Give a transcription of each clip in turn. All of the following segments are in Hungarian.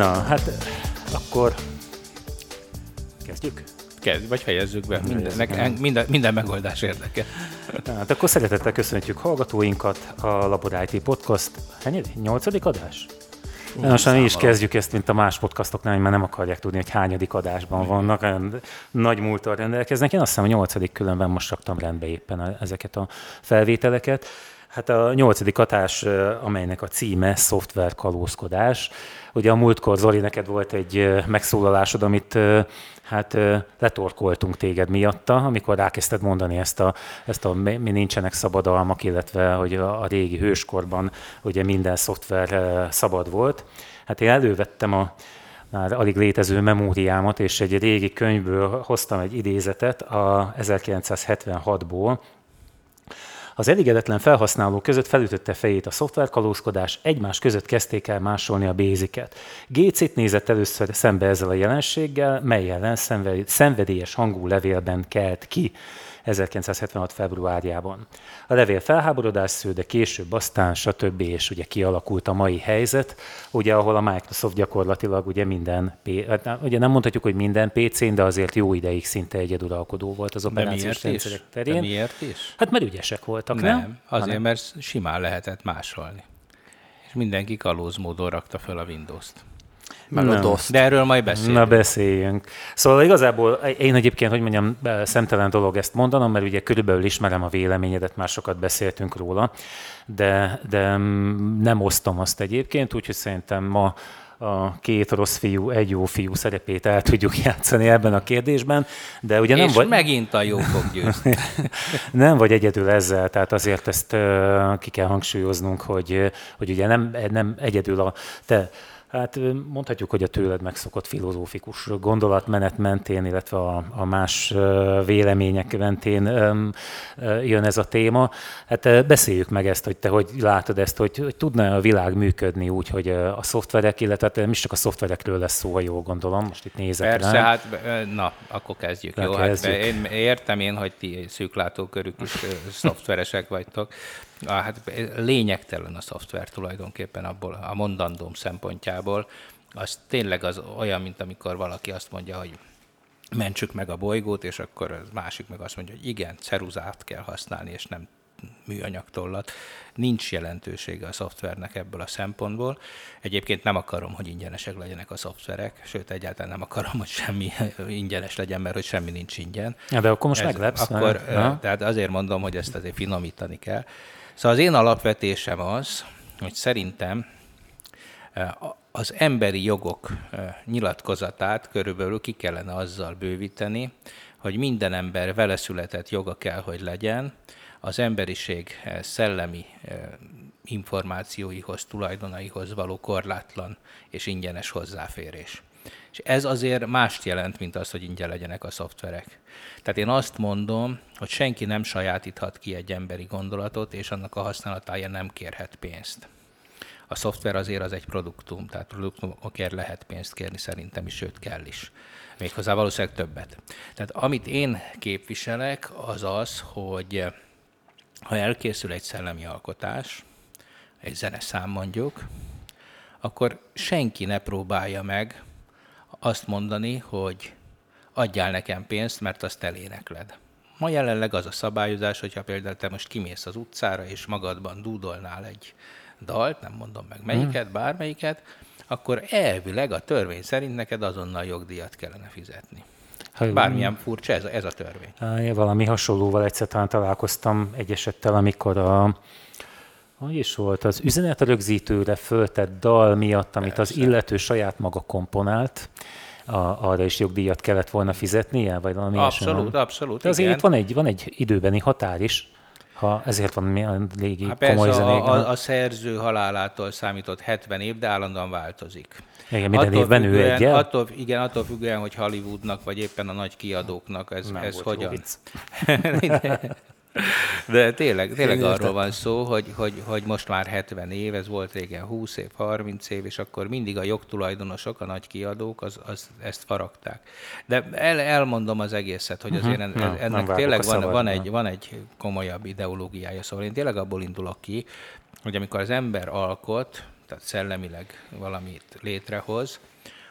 Na, hát akkor kezdjük? Kezd, vagy fejezzük be. Minden, nek, minden, minden megoldás érdekel. Hát akkor szeretettel köszöntjük hallgatóinkat a Labor IT Podcast. Ennyi? Nyolcadik adás? Most mi is kezdjük ezt, mint a más podcastoknál, mert nem akarják tudni, hogy hányadik adásban vannak, olyan nagy múltal rendelkeznek. Én azt hiszem a nyolcadik különben most raktam rendbe éppen ezeket a felvételeket. Hát a nyolcadik hatás, amelynek a címe szoftverkalózkodás. Ugye a múltkor, Zoli, neked volt egy megszólalásod, amit hát letorkoltunk téged miatta, amikor rákezdted mondani ezt a, ezt a mi nincsenek szabadalmak, illetve hogy a, régi hőskorban ugye minden szoftver szabad volt. Hát én elővettem a már alig létező memóriámat, és egy régi könyvből hoztam egy idézetet a 1976-ból, az elégedetlen felhasználók között felütötte fejét a szoftverkalózkodás, egymás között kezdték el másolni a béziket. Gécit nézett először szembe ezzel a jelenséggel, mely ellen szenvedélyes hangú levélben kelt ki. 1976. februárjában. A levél felháborodás sző, de később aztán stb. és ugye kialakult a mai helyzet, ugye ahol a Microsoft gyakorlatilag ugye minden, hát ugye nem mondhatjuk, hogy minden PC-n, de azért jó ideig szinte egyeduralkodó volt az operációs rendszerek terén. De miért is? Hát mert ügyesek voltak, nem? Nem, azért, hanem... mert simán lehetett másolni. És mindenki kalóz módon rakta fel a Windows-t meg Na. a DOS-t. De erről majd beszéljünk. Na beszéljünk. Szóval igazából én egyébként, hogy mondjam, szemtelen dolog ezt mondanom, mert ugye körülbelül ismerem a véleményedet, már sokat beszéltünk róla, de, de nem osztom azt egyébként, úgyhogy szerintem ma a két rossz fiú, egy jó fiú szerepét el tudjuk játszani ebben a kérdésben, de ugye nem És vagy... megint a jó fog győzni. nem vagy egyedül ezzel, tehát azért ezt ki kell hangsúlyoznunk, hogy, hogy ugye nem, nem egyedül a te Hát mondhatjuk, hogy a tőled megszokott filozófikus gondolatmenet mentén, illetve a, a más vélemények mentén jön ez a téma. Hát beszéljük meg ezt, hogy te hogy látod ezt, hogy, hogy tudna a világ működni úgy, hogy a szoftverek, illetve hát nem is csak a szoftverekről lesz szó, ha jól gondolom, most itt nézek Persze, rá. hát na, akkor kezdjük. jó, hát kezdjük. Hát, én értem én, hogy ti szűklátókörük is szoftveresek vagytok, hát lényegtelen a szoftver tulajdonképpen abból a mondandóm szempontjából. Az tényleg az olyan, mint amikor valaki azt mondja, hogy mentsük meg a bolygót, és akkor az másik meg azt mondja, hogy igen, ceruzát kell használni, és nem műanyagtollat. Nincs jelentősége a szoftvernek ebből a szempontból. Egyébként nem akarom, hogy ingyenesek legyenek a szoftverek, sőt egyáltalán nem akarom, hogy semmi ingyenes legyen, mert hogy semmi nincs ingyen. Ja, de akkor most Ez, meglepsz. Akkor, tehát azért mondom, hogy ezt azért finomítani kell. Szóval az én alapvetésem az, hogy szerintem eh, az emberi jogok eh, nyilatkozatát körülbelül ki kellene azzal bővíteni, hogy minden ember vele született joga kell, hogy legyen, az emberiség eh, szellemi információihoz, tulajdonaihoz való korlátlan és ingyenes hozzáférés. És ez azért mást jelent, mint az, hogy ingyen legyenek a szoftverek. Tehát én azt mondom, hogy senki nem sajátíthat ki egy emberi gondolatot, és annak a használatája nem kérhet pénzt. A szoftver azért az egy produktum, tehát produktumokért lehet pénzt kérni szerintem is, sőt kell is. Méghozzá valószínűleg többet. Tehát amit én képviselek, az az, hogy ha elkészül egy szellemi alkotás, egy zeneszám mondjuk, akkor senki ne próbálja meg azt mondani, hogy adjál nekem pénzt, mert azt elénekled. Ma jelenleg az a szabályozás, hogyha például te most kimész az utcára, és magadban dúdolnál egy dalt, nem mondom meg melyiket, hmm. bármelyiket, akkor elvileg a törvény szerint neked azonnal jogdíjat kellene fizetni. Bármilyen furcsa, ez, ez a törvény. Valami hasonlóval egyszer talán találkoztam egy esettel, amikor a, hogy is volt, az üzenetrögzítőre föltett dal miatt, amit Persze. az illető saját maga komponált, a, arra is jogdíjat kellett volna fizetnie, vagy valami Abszolút, ilyesmi. abszolút, De azért igen. itt van egy, van egy időbeni határ is, ha ezért van milyen légi hát komoly persze, A, a, a szerző halálától számított 70 év, de állandóan változik. Igen, minden attól évben ő egy attól, Igen, attól függően, hogy Hollywoodnak, vagy éppen a nagy kiadóknak ez, ez hogyan. De tényleg, tényleg arról van szó, hogy, hogy, hogy most már 70 év, ez volt régen 20 év, 30 év, és akkor mindig a jogtulajdonosok, a nagy kiadók az, az ezt faragták. De el, elmondom az egészet, hogy azért uh-huh. en, ennek nem tényleg van, van, egy, van egy komolyabb ideológiája. Szóval én tényleg abból indulok ki, hogy amikor az ember alkot, tehát szellemileg valamit létrehoz,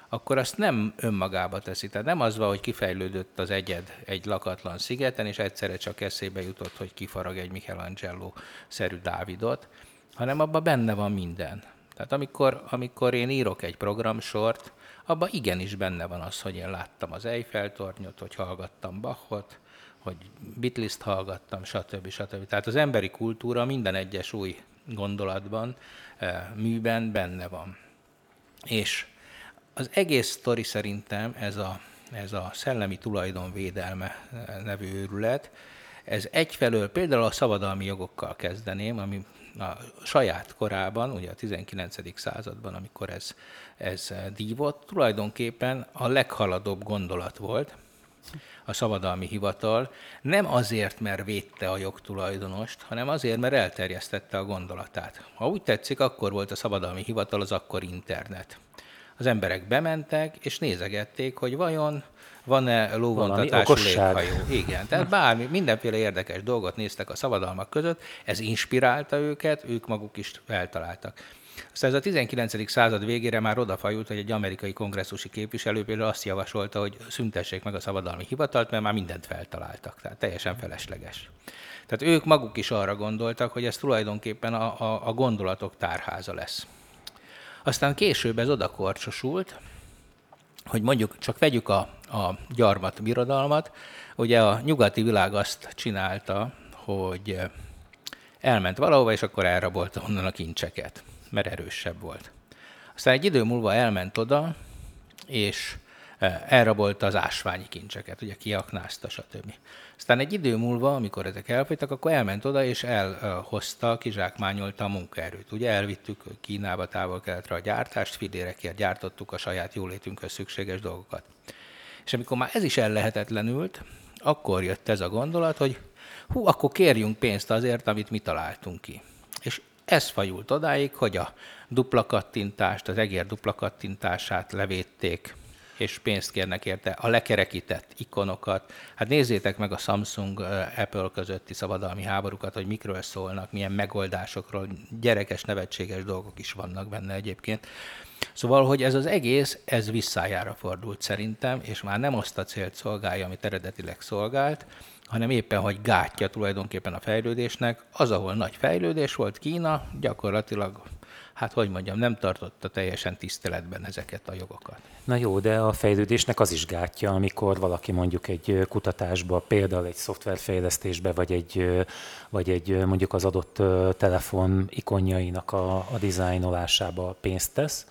akkor azt nem önmagába teszi. Tehát nem az van, hogy kifejlődött az egyed egy lakatlan szigeten, és egyszerre csak eszébe jutott, hogy kifarag egy Michelangelo-szerű Dávidot, hanem abban benne van minden. Tehát amikor, amikor én írok egy programsort, abban igenis benne van az, hogy én láttam az Eiffel-tornyot, hogy hallgattam Bachot, hogy Beatles-t hallgattam, stb. stb. Tehát az emberi kultúra minden egyes új gondolatban, eh, műben benne van. És az egész sztori szerintem ez a, ez a szellemi tulajdonvédelme nevű őrület, ez egyfelől például a szabadalmi jogokkal kezdeném, ami a saját korában, ugye a 19. században, amikor ez, ez dívott, tulajdonképpen a leghaladóbb gondolat volt, a szabadalmi hivatal, nem azért, mert védte a jogtulajdonost, hanem azért, mert elterjesztette a gondolatát. Ha úgy tetszik, akkor volt a szabadalmi hivatal az akkor internet az emberek bementek, és nézegették, hogy vajon van-e lóvontatású léghajó. Igen, tehát bármi, mindenféle érdekes dolgot néztek a szabadalmak között, ez inspirálta őket, ők maguk is eltaláltak. Aztán ez a 19. század végére már odafajult, hogy egy amerikai kongresszusi képviselő például azt javasolta, hogy szüntessék meg a szabadalmi hivatalt, mert már mindent feltaláltak, tehát teljesen felesleges. Tehát ők maguk is arra gondoltak, hogy ez tulajdonképpen a, a, a gondolatok tárháza lesz. Aztán később ez oda korcsosult, hogy mondjuk csak vegyük a, a gyarmat birodalmat, ugye a nyugati világ azt csinálta, hogy elment valahova, és akkor elrabolta onnan a kincseket, mert erősebb volt. Aztán egy idő múlva elment oda, és elrabolta az ásványi kincseket, ugye kiaknázta, stb. Aztán egy idő múlva, amikor ezek elfogytak, akkor elment oda, és elhozta, kizsákmányolta a munkaerőt. Ugye elvittük Kínába, távol-keletre a gyártást, fidérekért gyártottuk a saját jólétünkhöz szükséges dolgokat. És amikor már ez is ellehetetlenült, akkor jött ez a gondolat, hogy hú, akkor kérjünk pénzt azért, amit mi találtunk ki. És ez fajult odáig, hogy a dupla kattintást, az egér dupla kattintását levédték, és pénzt kérnek érte, a lekerekített ikonokat. Hát nézzétek meg a Samsung Apple közötti szabadalmi háborúkat, hogy mikről szólnak, milyen megoldásokról, gyerekes, nevetséges dolgok is vannak benne egyébként. Szóval, hogy ez az egész, ez visszájára fordult szerintem, és már nem azt a célt szolgálja, amit eredetileg szolgált, hanem éppen, hogy gátja tulajdonképpen a fejlődésnek. Az, ahol nagy fejlődés volt, Kína gyakorlatilag hát hogy mondjam, nem tartotta teljesen tiszteletben ezeket a jogokat. Na jó, de a fejlődésnek az is gátja, amikor valaki mondjuk egy kutatásba, például egy szoftverfejlesztésbe, vagy egy, vagy egy mondjuk az adott telefon ikonjainak a, a dizájnolásába pénzt tesz,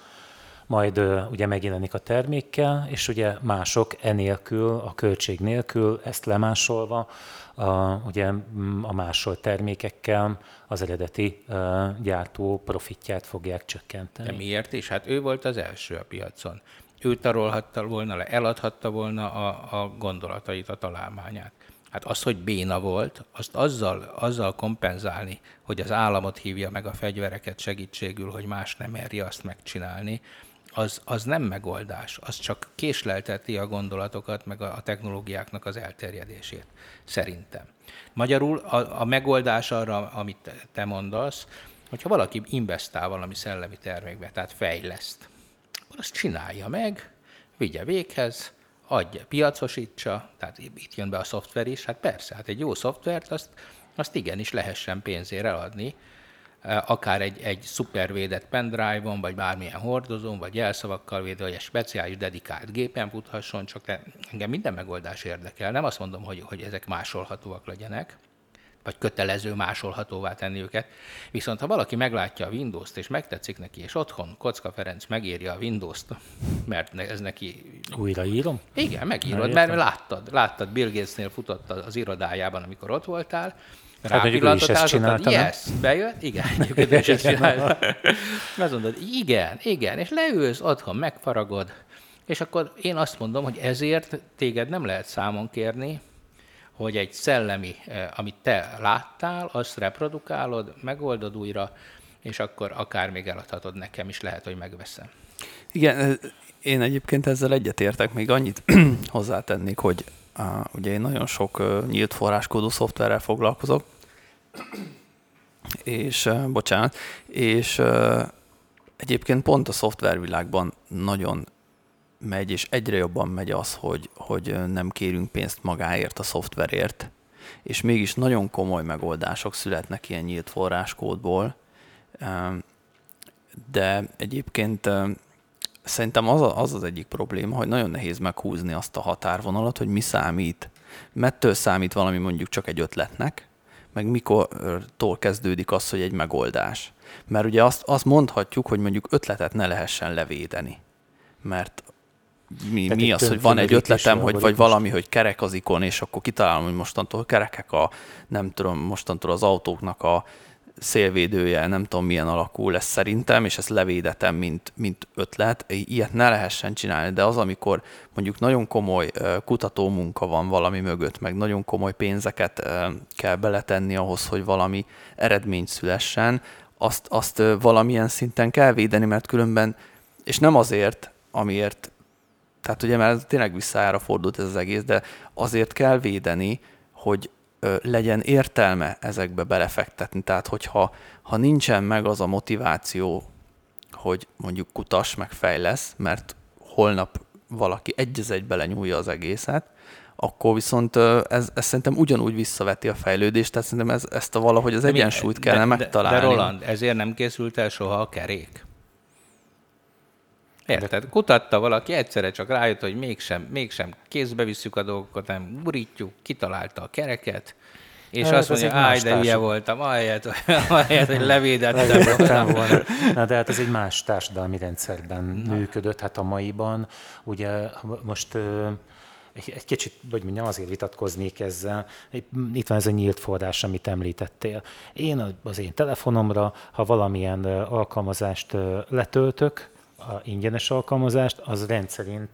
majd ugye megjelenik a termékkel, és ugye mások enélkül, a költség nélkül ezt lemásolva a, ugye a másolt termékekkel az eredeti gyártó profitját fogják csökkenteni. De miért is? Hát ő volt az első a piacon. Ő tarolhatta volna le, eladhatta volna a, a gondolatait, a találmányát. Hát az, hogy béna volt, azt azzal, azzal kompenzálni, hogy az államot hívja meg a fegyvereket segítségül, hogy más nem merje azt megcsinálni, az, az nem megoldás, az csak késlelteti a gondolatokat, meg a, a technológiáknak az elterjedését, szerintem. Magyarul a, a megoldás arra, amit te mondasz, hogyha valaki investál valami szellemi termékbe, tehát fejleszt, akkor azt csinálja meg, vigye véghez, adja, piacosítsa, tehát itt jön be a szoftver is, hát persze, hát egy jó szoftvert azt, azt igenis lehessen pénzért eladni, akár egy, egy szupervédett pendrive-on, vagy bármilyen hordozón, vagy jelszavakkal védve, vagy egy speciális dedikált gépen futhasson, csak engem minden megoldás érdekel. Nem azt mondom, hogy, hogy ezek másolhatóak legyenek, vagy kötelező másolhatóvá tenni őket. Viszont ha valaki meglátja a Windows-t, és megtetszik neki, és otthon Kocka Ferenc megírja a Windows-t, mert ez neki... Újraírom? Igen, megírod, mert láttad, láttad Bill Gatesnél futott az irodájában, amikor ott voltál, Hát mondjuk ő is ezt csinálta, Yes, bejött, igen, egyébként is ezt csinálta. Azt mondod, igen, igen, és leülsz otthon, megfaragod, és akkor én azt mondom, hogy ezért téged nem lehet számon kérni, hogy egy szellemi, eh, amit te láttál, azt reprodukálod, megoldod újra, és akkor akár még eladhatod nekem is, lehet, hogy megveszem. Igen, én egyébként ezzel egyetértek, még annyit hozzátennék, hogy ugye én nagyon sok nyílt forráskódú szoftverrel foglalkozok, és, bocsánat, és Egyébként pont a szoftvervilágban nagyon megy, és egyre jobban megy az, hogy, hogy nem kérünk pénzt magáért a szoftverért, és mégis nagyon komoly megoldások születnek ilyen nyílt forráskódból, de egyébként szerintem az, az az egyik probléma, hogy nagyon nehéz meghúzni azt a határvonalat, hogy mi számít. Mettől számít valami mondjuk csak egy ötletnek, meg mikortól kezdődik az, hogy egy megoldás. Mert ugye azt, azt mondhatjuk, hogy mondjuk ötletet ne lehessen levédeni. Mert mi, mi az, hogy van egy ötletem, hogy vagy valami, hogy kerek az ikon, és akkor kitalálom, hogy mostantól kerekek a, nem tudom, mostantól az autóknak a szélvédője, nem tudom milyen alakú lesz szerintem, és ezt levédetem, mint, mint ötlet. Ilyet ne lehessen csinálni, de az, amikor mondjuk nagyon komoly kutató munka van valami mögött, meg nagyon komoly pénzeket kell beletenni ahhoz, hogy valami eredmény szülessen, azt, azt valamilyen szinten kell védeni, mert különben, és nem azért, amiért, tehát ugye már tényleg visszájára fordult ez az egész, de azért kell védeni, hogy legyen értelme ezekbe belefektetni. Tehát, hogyha ha nincsen meg az a motiváció, hogy mondjuk kutas, meg fejlesz, mert holnap valaki egy az egy belenyúlja az egészet, akkor viszont ez, ez szerintem ugyanúgy visszaveti a fejlődést, tehát szerintem ez, ezt a valahogy az egyensúlyt kellene de, megtalálni. De, de Roland, ezért nem készült el soha a kerék? Érted? Kutatta valaki, egyszerre csak rájött, hogy mégsem, mégsem kézbe visszük a dolgokat, nem burítjuk, kitalálta a kereket, és hát, azt mondja, áj, de hülye voltam, ahelyett, ahelyett hogy levédettem volna. Na, de hát ez egy más társadalmi rendszerben Na. működött, hát a maiban, ugye most egy, egy kicsit, hogy mondjam, azért vitatkoznék ezzel. Itt van ez a nyílt forrás, amit említettél. Én az én telefonomra, ha valamilyen alkalmazást letöltök, a ingyenes alkalmazást, az rendszerint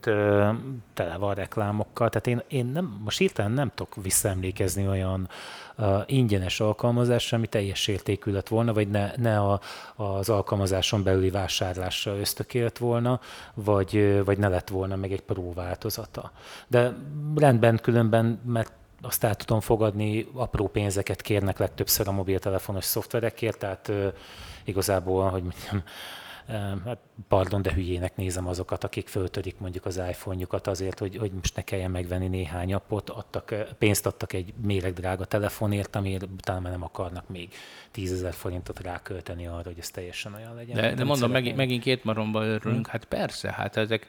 tele van reklámokkal. Tehát én, én nem, most hirtelen nem tudok visszaemlékezni olyan uh, ingyenes alkalmazásra, ami teljes értékű lett volna, vagy ne, ne a, az alkalmazáson belüli vásárlásra ösztökélt volna, vagy, vagy ne lett volna meg egy próváltozata. De rendben különben, mert azt el tudom fogadni, apró pénzeket kérnek legtöbbször a mobiltelefonos szoftverekért, tehát uh, igazából, hogy mondjam, hát pardon, de hülyének nézem azokat, akik föltörik mondjuk az iPhone-jukat azért, hogy, hogy most ne kelljen megvenni néhány appot, adtak, pénzt adtak egy méregdrága telefonért, amiért talán nem akarnak még tízezer forintot rákölteni arra, hogy ez teljesen olyan legyen. De, de mondom, megint, megint két maromba örülünk, hát persze, hát ezek,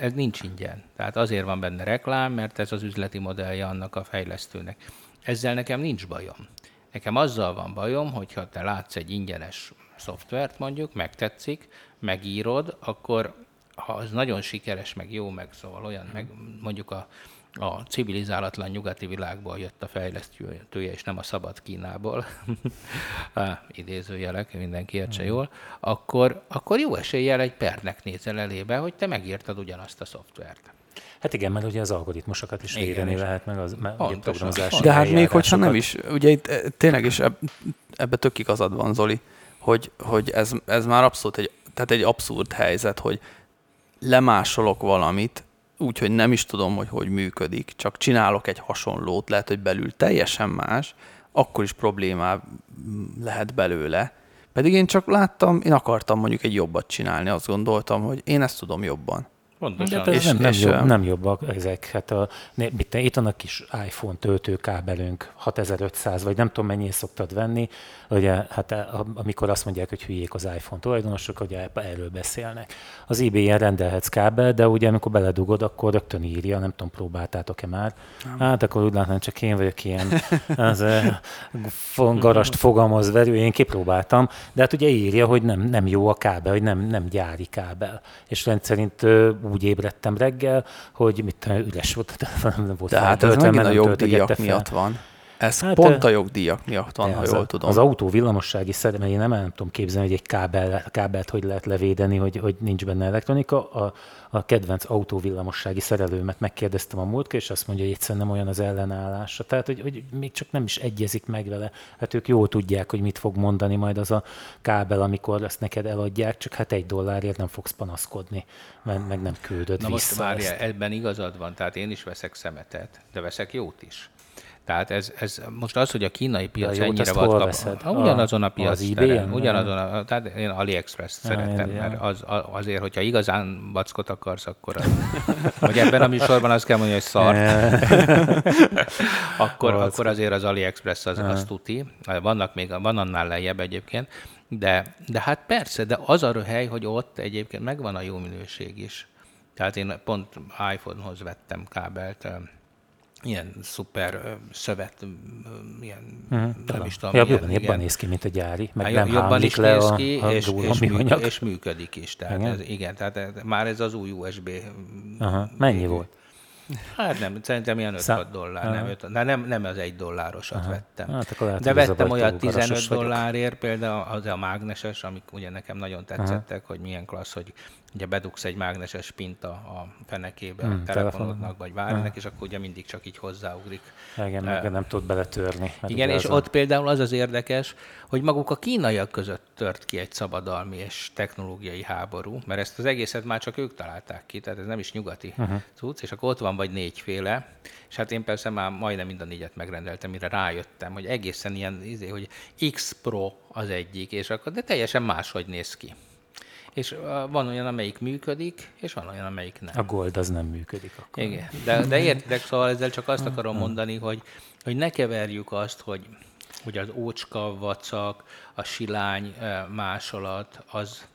ez nincs ingyen. Tehát azért van benne reklám, mert ez az üzleti modellje annak a fejlesztőnek. Ezzel nekem nincs bajom. Nekem azzal van bajom, hogyha te látsz egy ingyenes szoftvert mondjuk, megtetszik, megírod, akkor ha az nagyon sikeres, meg jó, meg szóval olyan, meg mondjuk a, a civilizálatlan nyugati világból jött a fejlesztője, és nem a szabad Kínából, idézőjelek, mindenki értse jól, akkor, akkor jó eséllyel egy pernek nézel elébe, hogy te megírtad ugyanazt a szoftvert. Hát igen, mert ugye az algoritmusokat is védeni lehet, meg az programozás. De hát még hogyha nem is, ugye itt eh, tényleg is ebbe tök igazad van, Zoli, hogy, hogy ez, ez már abszolút egy, tehát egy abszurd helyzet, hogy lemásolok valamit, úgyhogy nem is tudom, hogy hogy működik, csak csinálok egy hasonlót, lehet, hogy belül teljesen más, akkor is problémá lehet belőle. Pedig én csak láttam, én akartam mondjuk egy jobbat csinálni, azt gondoltam, hogy én ezt tudom jobban. Pontosan. De és, nem, nem, és, jobb, nem jobbak ezek. Hát a, mit, itt van a kis iPhone töltőkábelünk, 6500, vagy nem tudom mennyire szoktad venni. Ugye, hát amikor azt mondják, hogy hülyék az iPhone tulajdonosok, ugye erről beszélnek. Az eBay-en rendelhetsz kábel, de ugye amikor beledugod, akkor rögtön írja, nem tudom, próbáltátok-e már. Nem. Hát akkor úgy látnám, csak én vagyok ilyen az, garast fogalmaz verő, én kipróbáltam, de hát ugye írja, hogy nem, nem jó a kábel, hogy nem, nem gyári kábel. És rendszerint úgy ébredtem reggel, hogy mit üres volt a telefon, nem volt Tehát ez megint a jogdíjak miatt van. Ez hát, pont a jogdíjak miatt van, ha jól tudom. Az autó villamossági szerelme, én nem, nem tudom képzelni, hogy egy kábel, kábelt hogy lehet levédeni, hogy, hogy nincs benne elektronika. A, a kedvenc autó villamossági szerelőmet megkérdeztem a múltkor, és azt mondja, hogy egyszerűen nem olyan az ellenállása. Tehát, hogy, hogy még csak nem is egyezik meg vele. Hát ők jól tudják, hogy mit fog mondani majd az a kábel, amikor ezt neked eladják, csak hát egy dollárért nem fogsz panaszkodni, mert meg nem küldöd Na vissza. most várjál, ebben igazad van, tehát én is veszek szemetet, de veszek jót is. Tehát ez, ez most az, hogy a kínai piac jó, ennyire vad veszed? Ha, ugyanazon a piac ugyanazon a, tehát én AliExpress szeretem, ja. mert az, a- azért, hogyha igazán vackot akarsz, akkor az, hogy ebben a műsorban azt kell mondani, hogy szar, akkor, akkor azért az AliExpress az, az tuti. Vannak még, van annál lejjebb egyébként, de, de hát persze, de az a hely, hogy ott egyébként megvan a jó minőség is. Tehát én pont iPhone-hoz vettem kábelt, ilyen szuper szövet, ilyen, nem is tudom, Ja, milyen, jobban, jobban néz ki, mint a gyári, meg Hát nem jobban is le néz a, ki, a, és, durva és, mű, műanyag. és működik is. Tehát Igen? ez, igen tehát már ez az új USB. Aha. Mennyi volt? Hát nem, szerintem ilyen 5 Szá- dollár, nem, 5, de nem, nem az egy dollárosat vettem. Hát akkor lehet, de a vettem olyat túl garasos 15 vagyok. dollárért, például az a mágneses, amik ugye nekem nagyon tetszettek, hogy milyen klassz, hogy ugye bedugsz egy mágneses pinta a fenekébe Hmm, a telefonodnak, vagy bárminek, és akkor ugye mindig csak így hozzáugrik. Igen, meg nem tud beletörni. Igen, és a- ott például az az érdekes, hogy maguk a kínaiak között tört ki egy szabadalmi és technológiai háború, mert ezt az egészet már csak ők találták ki, tehát ez nem is nyugati uh-huh. cucc, és akkor ott van vagy négyféle, és hát én persze már majdnem mind a négyet megrendeltem, mire rájöttem, hogy egészen ilyen, izé, hogy X Pro az egyik, és akkor, de teljesen máshogy néz ki. És van olyan, amelyik működik, és van olyan, amelyik nem. A gold az nem működik akkor. Igen, de, de értitek, szóval ezzel csak azt akarom mondani, hogy, hogy ne keverjük azt, hogy, hogy az ócska, vacak, a silány másolat, az,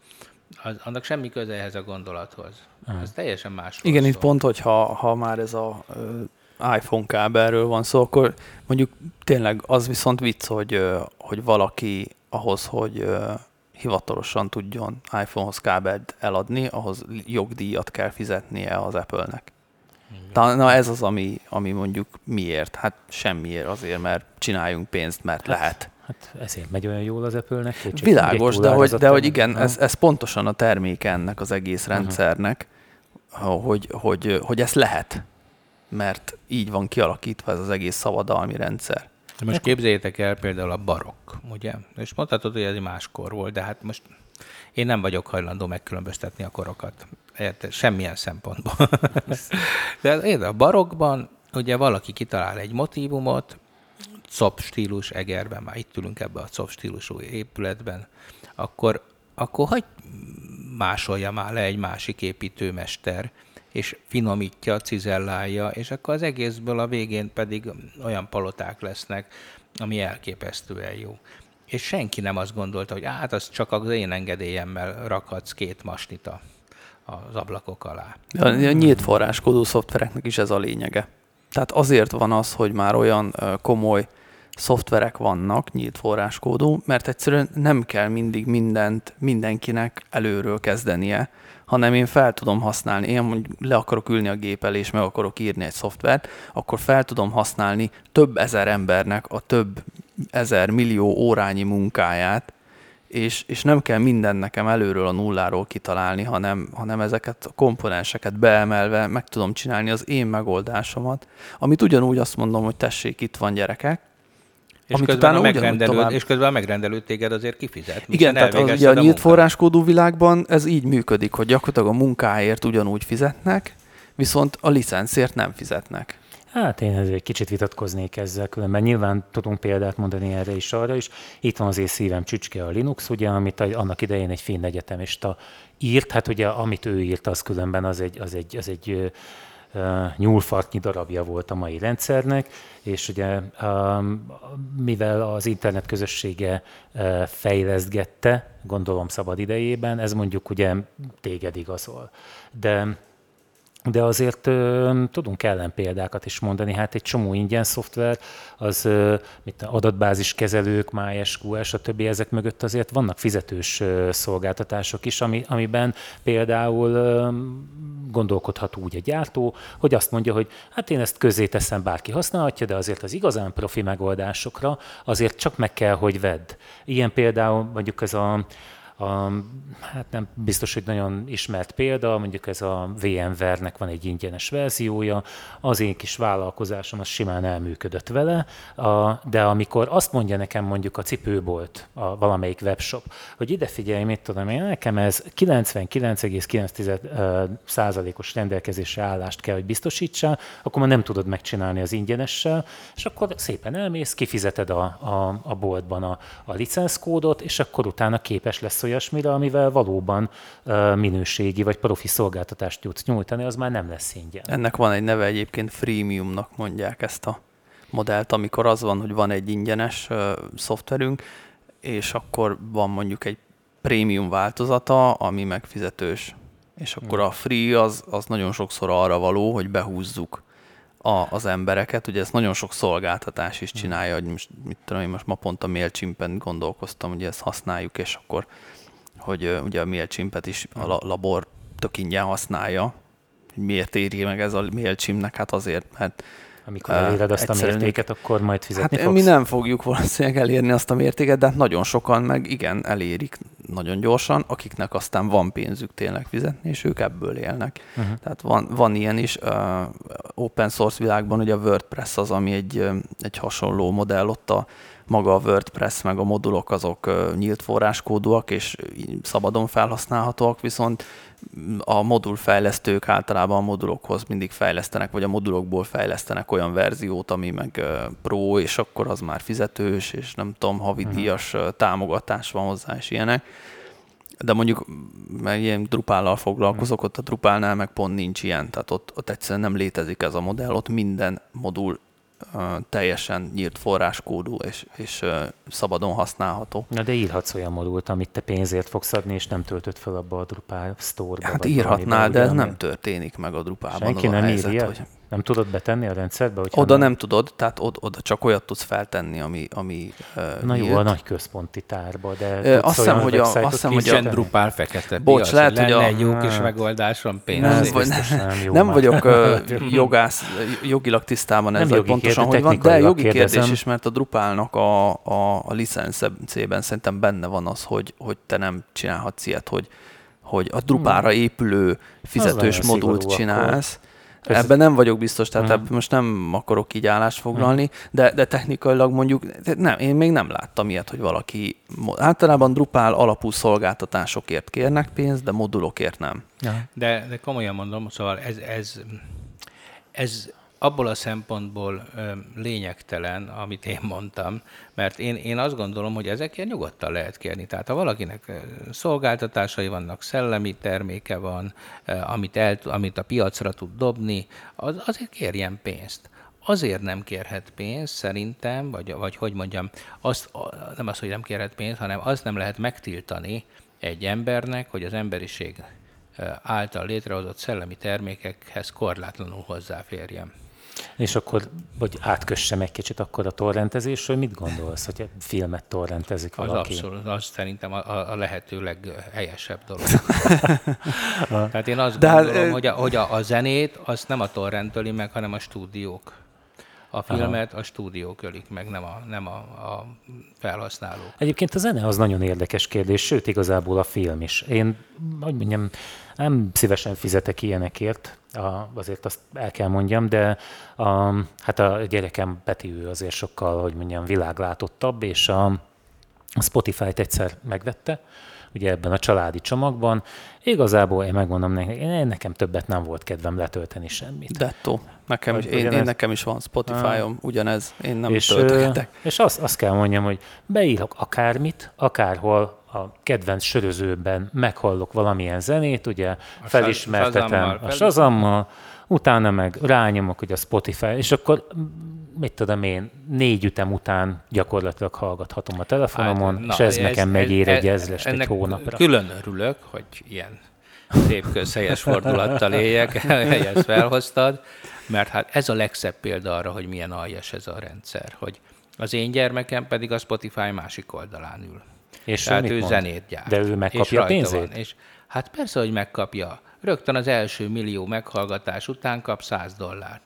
az, annak semmi köze ehhez a gondolathoz. Ez teljesen más. Igen, itt pont, hogy ha, ha már ez a iPhone kábelről van szó, akkor mondjuk tényleg az viszont vicc, hogy, hogy valaki ahhoz, hogy hivatalosan tudjon iPhone-hoz kábelt eladni, ahhoz jogdíjat kell fizetnie az Apple-nek. Na, na ez az, ami, ami mondjuk miért? Hát semmiért azért, mert csináljunk pénzt, mert lehet. Hát ezért megy olyan jól az Apple-nek. Világos, de hogy, de hogy igen, ez, ez pontosan a terméke ennek az egész rendszernek, hogy, hogy, hogy ezt lehet, mert így van kialakítva ez az egész szabadalmi rendszer. De most képzeljétek el például a barokk, ugye? És mondhatod, hogy ez máskor volt, de hát most én nem vagyok hajlandó megkülönböztetni a korokat. Érted? Semmilyen szempontból. de érted, a barokkban ugye valaki kitalál egy motívumot, COP stílus Egerben, már itt ülünk ebbe a COP stílusú épületben, akkor, akkor hagy másolja már le egy másik építőmester, és finomítja, cizellálja, és akkor az egészből a végén pedig olyan paloták lesznek, ami elképesztően jó. És senki nem azt gondolta, hogy hát az csak az én engedélyemmel rakhatsz két masnita az ablakok alá. A, a nyílt forráskódú szoftvereknek is ez a lényege. Tehát azért van az, hogy már olyan komoly szoftverek vannak, nyílt forráskódú, mert egyszerűen nem kell mindig mindent mindenkinek előről kezdenie, hanem én fel tudom használni, én mondjuk le akarok ülni a gép elé, és meg akarok írni egy szoftvert, akkor fel tudom használni több ezer embernek a több ezer millió órányi munkáját, és, és nem kell minden nekem előről a nulláról kitalálni, hanem, hanem ezeket a komponenseket beemelve meg tudom csinálni az én megoldásomat, amit ugyanúgy azt mondom, hogy tessék, itt van gyerekek, És Amit közben, a utána ugyanúgy megrendelő, tovább- és közben a megrendelő téged azért kifizet. Igen, tehát az, ugye elvégezted a nyílt forráskódú világban ez így működik, hogy gyakorlatilag a munkáért ugyanúgy fizetnek, viszont a licenszért nem fizetnek. Hát én ezért egy kicsit vitatkoznék ezzel, különben nyilván tudunk példát mondani erre is, arra is. Itt van az én szívem csücske a Linux, ugye, amit a- annak idején egy finn egyetemista írt, hát ugye amit ő írt, az különben az egy, az egy, az egy nyúlfartnyi darabja volt a mai rendszernek, és ugye mivel az internet közössége fejlesztgette, gondolom szabad idejében, ez mondjuk ugye téged igazol. De de azért ö, tudunk ellenpéldákat is mondani. Hát egy csomó ingyen szoftver, az ö, mit adatbázis kezelők, MySQL, stb. ezek mögött azért vannak fizetős ö, szolgáltatások is, ami, amiben például ö, gondolkodhat úgy egy gyártó, hogy azt mondja, hogy hát én ezt közé teszem, bárki használhatja, de azért az igazán profi megoldásokra azért csak meg kell, hogy vedd. Ilyen például mondjuk ez a a, hát nem biztos, hogy nagyon ismert példa, mondjuk ez a VMware-nek van egy ingyenes verziója, az én kis vállalkozásom az simán elműködött vele, a, de amikor azt mondja nekem mondjuk a cipőbolt, a valamelyik webshop, hogy ide figyelj, mit tudom én, nekem ez 99,9%-os rendelkezésre állást kell, hogy biztosítsál, akkor már nem tudod megcsinálni az ingyenessel, és akkor szépen elmész, kifizeted a, a, a boltban a, a licenszkódot, és akkor utána képes lesz olyasmire, amivel valóban minőségi vagy profi szolgáltatást tudsz nyújtani, az már nem lesz ingyen. Ennek van egy neve egyébként, freemiumnak mondják ezt a modellt, amikor az van, hogy van egy ingyenes szoftverünk, és akkor van mondjuk egy prémium változata, ami megfizetős. És akkor a free az, az nagyon sokszor arra való, hogy behúzzuk a, az embereket. Ugye ezt nagyon sok szolgáltatás is csinálja, hogy most, mit tudom én, most ma pont a MailChimp-en gondolkoztam, hogy ezt használjuk, és akkor, hogy ugye a MailChimp-et is a la, labor tök ingyen használja. Miért éri meg ez a MailChimp-nek? Hát azért, mert amikor eléred azt a mértéket, akkor majd fizetni hát fogsz? mi nem fogjuk valószínűleg elérni azt a mértéket, de hát nagyon sokan meg igen, elérik nagyon gyorsan, akiknek aztán van pénzük tényleg fizetni, és ők ebből élnek. Uh-huh. Tehát van, van ilyen is. Uh, open source világban ugye a WordPress az, ami egy, egy hasonló modell, ott a maga a WordPress meg a modulok azok nyílt forráskódúak és szabadon felhasználhatóak, viszont a modulfejlesztők általában a modulokhoz mindig fejlesztenek, vagy a modulokból fejlesztenek olyan verziót, ami meg pro, és akkor az már fizetős, és nem tudom, havidíjas uh-huh. támogatás van hozzá, és ilyenek. De mondjuk, mert ilyen Drupállal foglalkozok, ott a Drupálnál meg pont nincs ilyen, tehát ott, ott egyszerűen nem létezik ez a modell, ott minden modul teljesen nyílt forráskódú és, és szabadon használható. Na de írhatsz olyan modult, amit te pénzért fogsz adni, és nem töltöd fel abba a Drupal store-ba. Hát írhatnál, de ez nem történik meg a Drupálban. Senki nem helyzet, írja? Hogy... Nem tudod betenni a rendszerbe? Oda nem... nem tudod, tehát oda, oda csak olyat tudsz feltenni, ami, ami Na nyílt. jó, a nagy központi tárba, de Ö, azt hiszem, hogy a, azt hiszem, hogy a Drupal fekete Bocs, piac, lehet, hogy a... egy jó kis megoldás, van pénz. Nem, vagy, nem, nem vagyok uh, jogász, jogilag tisztában nem ezzel pontosan, hogy van, de jogi kérdezem. kérdés is, mert a Drupalnak a, a, a licenszében szerintem benne van az, hogy, hogy te nem csinálhatsz ilyet, hogy, hogy a Drupára épülő fizetős modult csinálsz, akkor Persze. Ebben nem vagyok biztos, tehát uh-huh. most nem akarok így állást foglalni, uh-huh. de, de technikailag mondjuk nem, én még nem láttam ilyet, hogy valaki általában Drupal alapú szolgáltatásokért kérnek pénzt, de modulokért nem. De, de komolyan mondom, szóval ez, ez, ez abból a szempontból lényegtelen, amit én mondtam, mert én, én azt gondolom, hogy ezekért nyugodtan lehet kérni. Tehát ha valakinek szolgáltatásai vannak, szellemi terméke van, amit, el, amit a piacra tud dobni, az, azért kérjen pénzt azért nem kérhet pénzt, szerintem, vagy, vagy hogy mondjam, azt, nem az, hogy nem kérhet pénzt, hanem azt nem lehet megtiltani egy embernek, hogy az emberiség által létrehozott szellemi termékekhez korlátlanul hozzáférjen. És akkor, hogy átkössem egy kicsit akkor a torrentezésről, mit gondolsz, hogy filmet torrentezik valaki? Az abszolút, az szerintem a, a lehető leghelyesebb dolog. Tehát én azt De hát, gondolom, hogy, a, hogy a, a zenét azt nem a torrentöli meg, hanem a stúdiók. A filmet Aha. a stúdiók ölik meg, nem a, nem a, a felhasználók. Egyébként a zene az nagyon érdekes kérdés, sőt igazából a film is. Én, hogy mondjam, nem szívesen fizetek ilyenekért, a, azért azt el kell mondjam, de a, hát a gyerekem Peti ő azért sokkal, hogy mondjam, világlátottabb, és a, a Spotify-t egyszer megvette, ugye ebben a családi csomagban. Igazából én megmondom neki, én, nekem többet nem volt kedvem letölteni semmit. Dettó. Nekem, is, én, én, nekem is van Spotify-om, ah. ugyanez, én nem és, töltögetek. És azt, azt kell mondjam, hogy beírok akármit, akárhol a kedvenc sörözőben meghallok valamilyen zenét, ugye a felismertetem a sazammal, utána meg rányomok ugye a Spotify, és akkor mit tudom én, négy ütem után gyakorlatilag hallgathatom a telefonomon, hát, na, és ez, ez nekem megér egy ezres egy hónapra. Külön örülök, hogy ilyen szép közhelyes fordulатtal éljek, ezt felhoztad, mert hát ez a legszebb példa arra, hogy milyen aljas ez a rendszer, hogy az én gyermekem pedig a Spotify másik oldalán ül. És Tehát ő, ő zenét gyárt. De ő megkapja a pénzét? Van. És hát persze, hogy megkapja. Rögtön az első millió meghallgatás után kap 100 dollárt.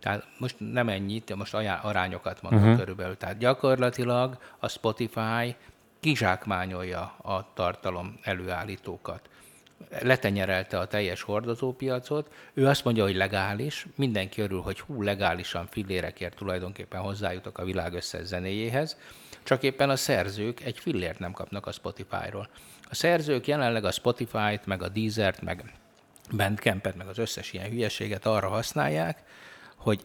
Tehát most nem ennyit, most arányokat mondom uh-huh. körülbelül. Tehát gyakorlatilag a Spotify kizsákmányolja a tartalom előállítókat. Letenyerelte a teljes hordozópiacot, ő azt mondja, hogy legális, mindenki örül, hogy hú, legálisan fillérekért tulajdonképpen hozzájutok a világ összes zenéjéhez, csak éppen a szerzők egy fillért nem kapnak a Spotify-ról. A szerzők jelenleg a Spotify-t, meg a Deezer-t, meg Bandcampet, meg az összes ilyen hülyeséget arra használják, hogy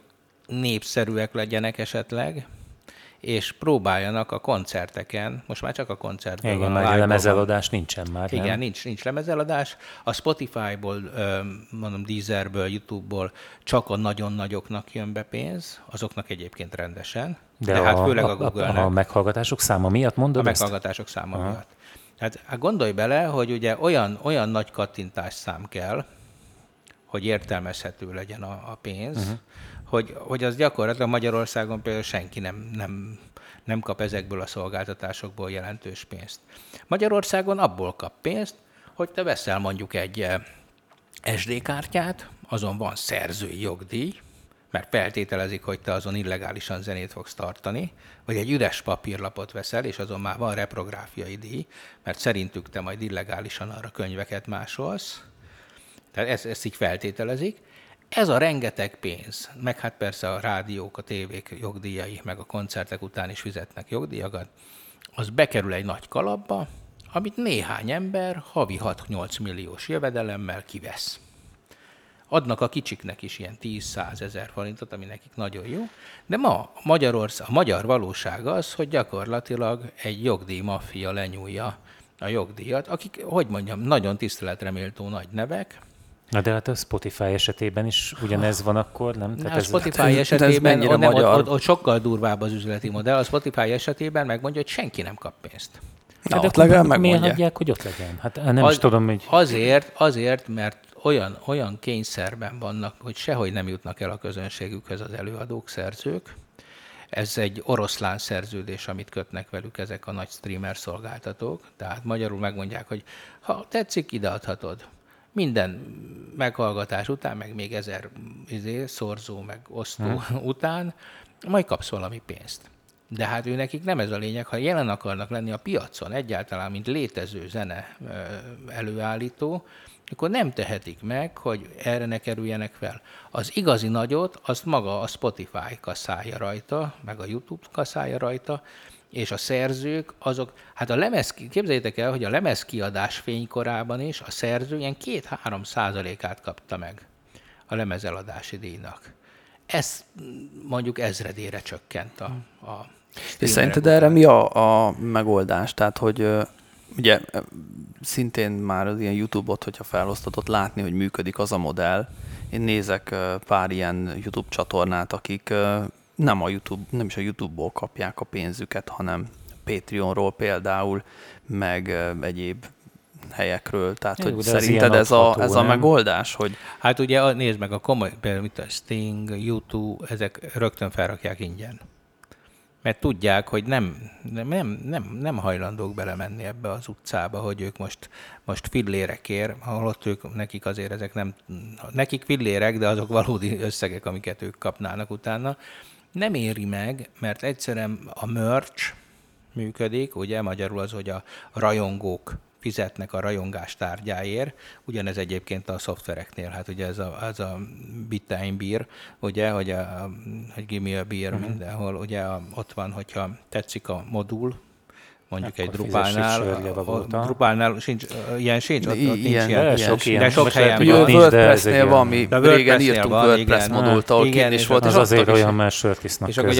népszerűek legyenek esetleg, és próbáljanak a koncerteken, most már csak a koncertben Igen, van, live-ban lemezeladás nincsen már, igen, nem? nincs, nincs lemezeladás. A Spotify-ból, mondom Deezerből, YouTube-ból csak a nagyon nagyoknak jön be pénz, azoknak egyébként rendesen. De, de hát főleg a, a Google-nek. A, a meghallgatások száma miatt A mondod ezt? meghallgatások száma Aha. miatt. Hát, hát gondolj bele, hogy ugye olyan, olyan nagy kattintás szám kell, hogy értelmezhető legyen a, a pénz, uh-huh. hogy, hogy az gyakorlatilag Magyarországon például senki nem, nem, nem kap ezekből a szolgáltatásokból jelentős pénzt. Magyarországon abból kap pénzt, hogy te veszel mondjuk egy eh, SD kártyát, azon van szerzői jogdíj, mert feltételezik, hogy te azon illegálisan zenét fogsz tartani, vagy egy üres papírlapot veszel, és azon már van reprográfiai díj, mert szerintük te majd illegálisan arra könyveket másolsz. Tehát ezt, ezt így feltételezik. Ez a rengeteg pénz, meg hát persze a rádiók, a tévék jogdíjai, meg a koncertek után is fizetnek jogdíjakat, az bekerül egy nagy kalapba, amit néhány ember havi 6-8 milliós jövedelemmel kivesz adnak a kicsiknek is ilyen 10-100 ezer forintot, ami nekik nagyon jó, de ma Magyarország, a magyar valóság az, hogy gyakorlatilag egy jogdíj maffia lenyúlja a jogdíjat, akik, hogy mondjam, nagyon tiszteletreméltó nagy nevek, Na de hát a Spotify esetében is ugyanez van akkor, nem? Tehát a Spotify ez, esetében ez nem, magyar? Ott, ott, ott sokkal durvább az üzleti modell. A Spotify esetében megmondja, hogy senki nem kap pénzt. Na, de ott legalább Miért hagyják, hogy ott legyen? Hát nem az, is tudom, hogy... Azért, azért, mert olyan, olyan kényszerben vannak, hogy sehogy nem jutnak el a közönségükhöz az előadók, szerzők. Ez egy oroszlán szerződés, amit kötnek velük ezek a nagy streamer szolgáltatók. Tehát magyarul megmondják, hogy ha tetszik, ideadhatod. Minden meghallgatás után, meg még ezer izé, szorzó, meg osztó hmm. után, majd kapsz valami pénzt. De hát ő nekik nem ez a lényeg, ha jelen akarnak lenni a piacon egyáltalán, mint létező zene előállító, akkor nem tehetik meg, hogy erre ne kerüljenek fel. Az igazi nagyot, azt maga a Spotify kaszálja rajta, meg a YouTube kaszálja rajta, és a szerzők, azok, hát a lemez, képzeljétek el, hogy a lemezkiadás fénykorában is a szerző ilyen 2-3 százalékát kapta meg a lemezeladási díjnak. Ez mondjuk ezredére csökkent a, a És szerinted erre mi a, a megoldás? Tehát, hogy ugye szintén már az ilyen YouTube-ot, hogyha felosztatott, látni, hogy működik az a modell. Én nézek pár ilyen YouTube csatornát, akik nem, a YouTube, nem is a YouTube-ból kapják a pénzüket, hanem Patreonról például, meg egyéb helyekről. Tehát, Jó, hogy szerinted ez a, ez a megoldás? Hogy... Hát ugye nézd meg a komoly, például mint a Sting, YouTube, ezek rögtön felrakják ingyen mert tudják, hogy nem, nem, nem, nem hajlandók belemenni ebbe az utcába, hogy ők most, most fillérekért, holott ők, nekik azért ezek nem, nekik fillérek, de azok valódi összegek, amiket ők kapnának utána. Nem éri meg, mert egyszerűen a merch működik, ugye magyarul az, hogy a rajongók fizetnek a rajongás tárgyáért, ugyanez egyébként a szoftvereknél, hát ugye ez a, ez a Bitime Beer, ugye, hogy, a, hogy give me a beer uh-huh. mindenhol, ugye a, ott van, hogyha tetszik a modul, mondjuk egy Drupálnál, Drupálnál sincs, ilyen sincs, ott, ott nincs ilyen, ilyen, sok ilyen, de sok helyen van. WordPress-nél van, mi régen írtunk WordPress modult, ahol két is volt, az azért olyan, mert sört isznak És akkor